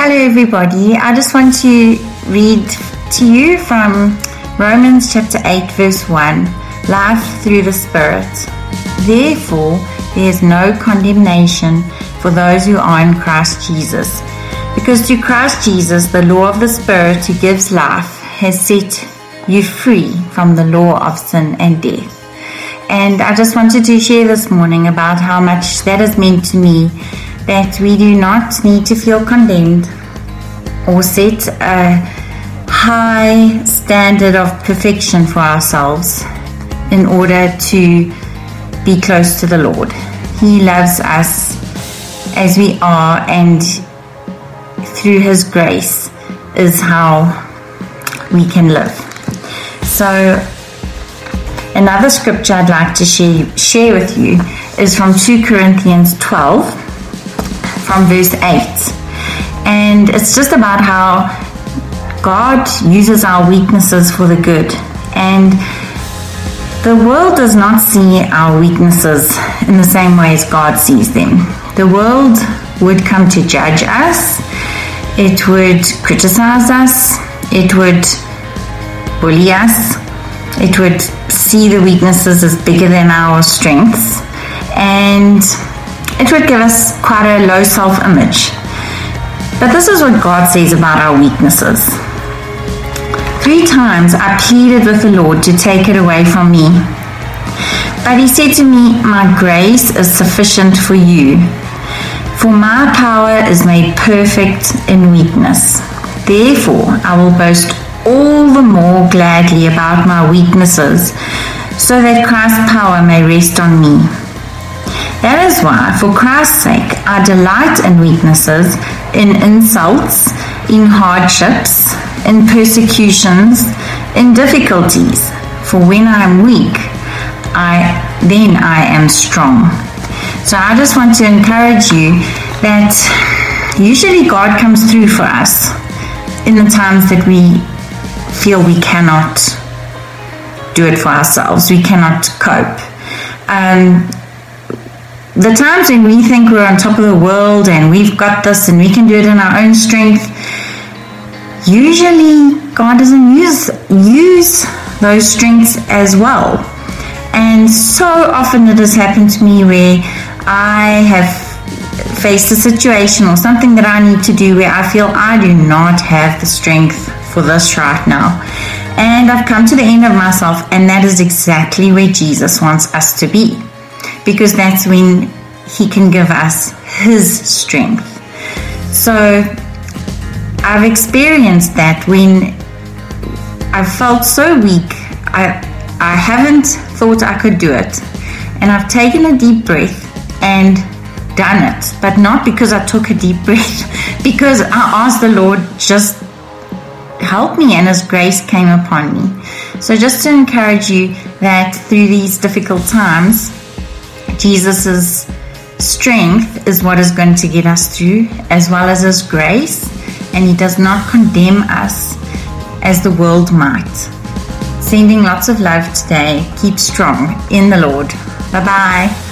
Hello, everybody. I just want to read to you from Romans chapter 8, verse 1 Life through the Spirit. Therefore, there is no condemnation for those who are in Christ Jesus. Because through Christ Jesus, the law of the Spirit who gives life has set you free from the law of sin and death. And I just wanted to share this morning about how much that has meant to me that we do not need to feel condemned or set a high standard of perfection for ourselves in order to be close to the Lord. He loves us as we are, and through His grace is how we can live. So, another scripture I'd like to share, share with you is from 2 Corinthians 12 from verse 8. And it's just about how God uses our weaknesses for the good. And the world does not see our weaknesses in the same way as God sees them. The world would come to judge us, it would criticize us, it would bully us, it would see the weaknesses as bigger than our strengths. And it would give us quite a low self image. But this is what God says about our weaknesses. Three times I pleaded with the Lord to take it away from me. But he said to me, My grace is sufficient for you, for my power is made perfect in weakness. Therefore, I will boast all the more gladly about my weaknesses, so that Christ's power may rest on me. That is why, for Christ's sake, I delight in weaknesses, in insults, in hardships, in persecutions, in difficulties. For when I am weak, I then I am strong. So I just want to encourage you that usually God comes through for us in the times that we feel we cannot do it for ourselves, we cannot cope. Um, the times when we think we're on top of the world and we've got this and we can do it in our own strength, usually God doesn't use use those strengths as well. And so often it has happened to me where I have faced a situation or something that I need to do where I feel I do not have the strength for this right now. And I've come to the end of myself, and that is exactly where Jesus wants us to be because that's when He can give us His strength. So I've experienced that when I've felt so weak, I, I haven't thought I could do it. And I've taken a deep breath and done it, but not because I took a deep breath, because I asked the Lord just help me and his grace came upon me. So just to encourage you that through these difficult times, Jesus' strength is what is going to get us through, as well as His grace, and He does not condemn us as the world might. Sending lots of love today. Keep strong in the Lord. Bye bye.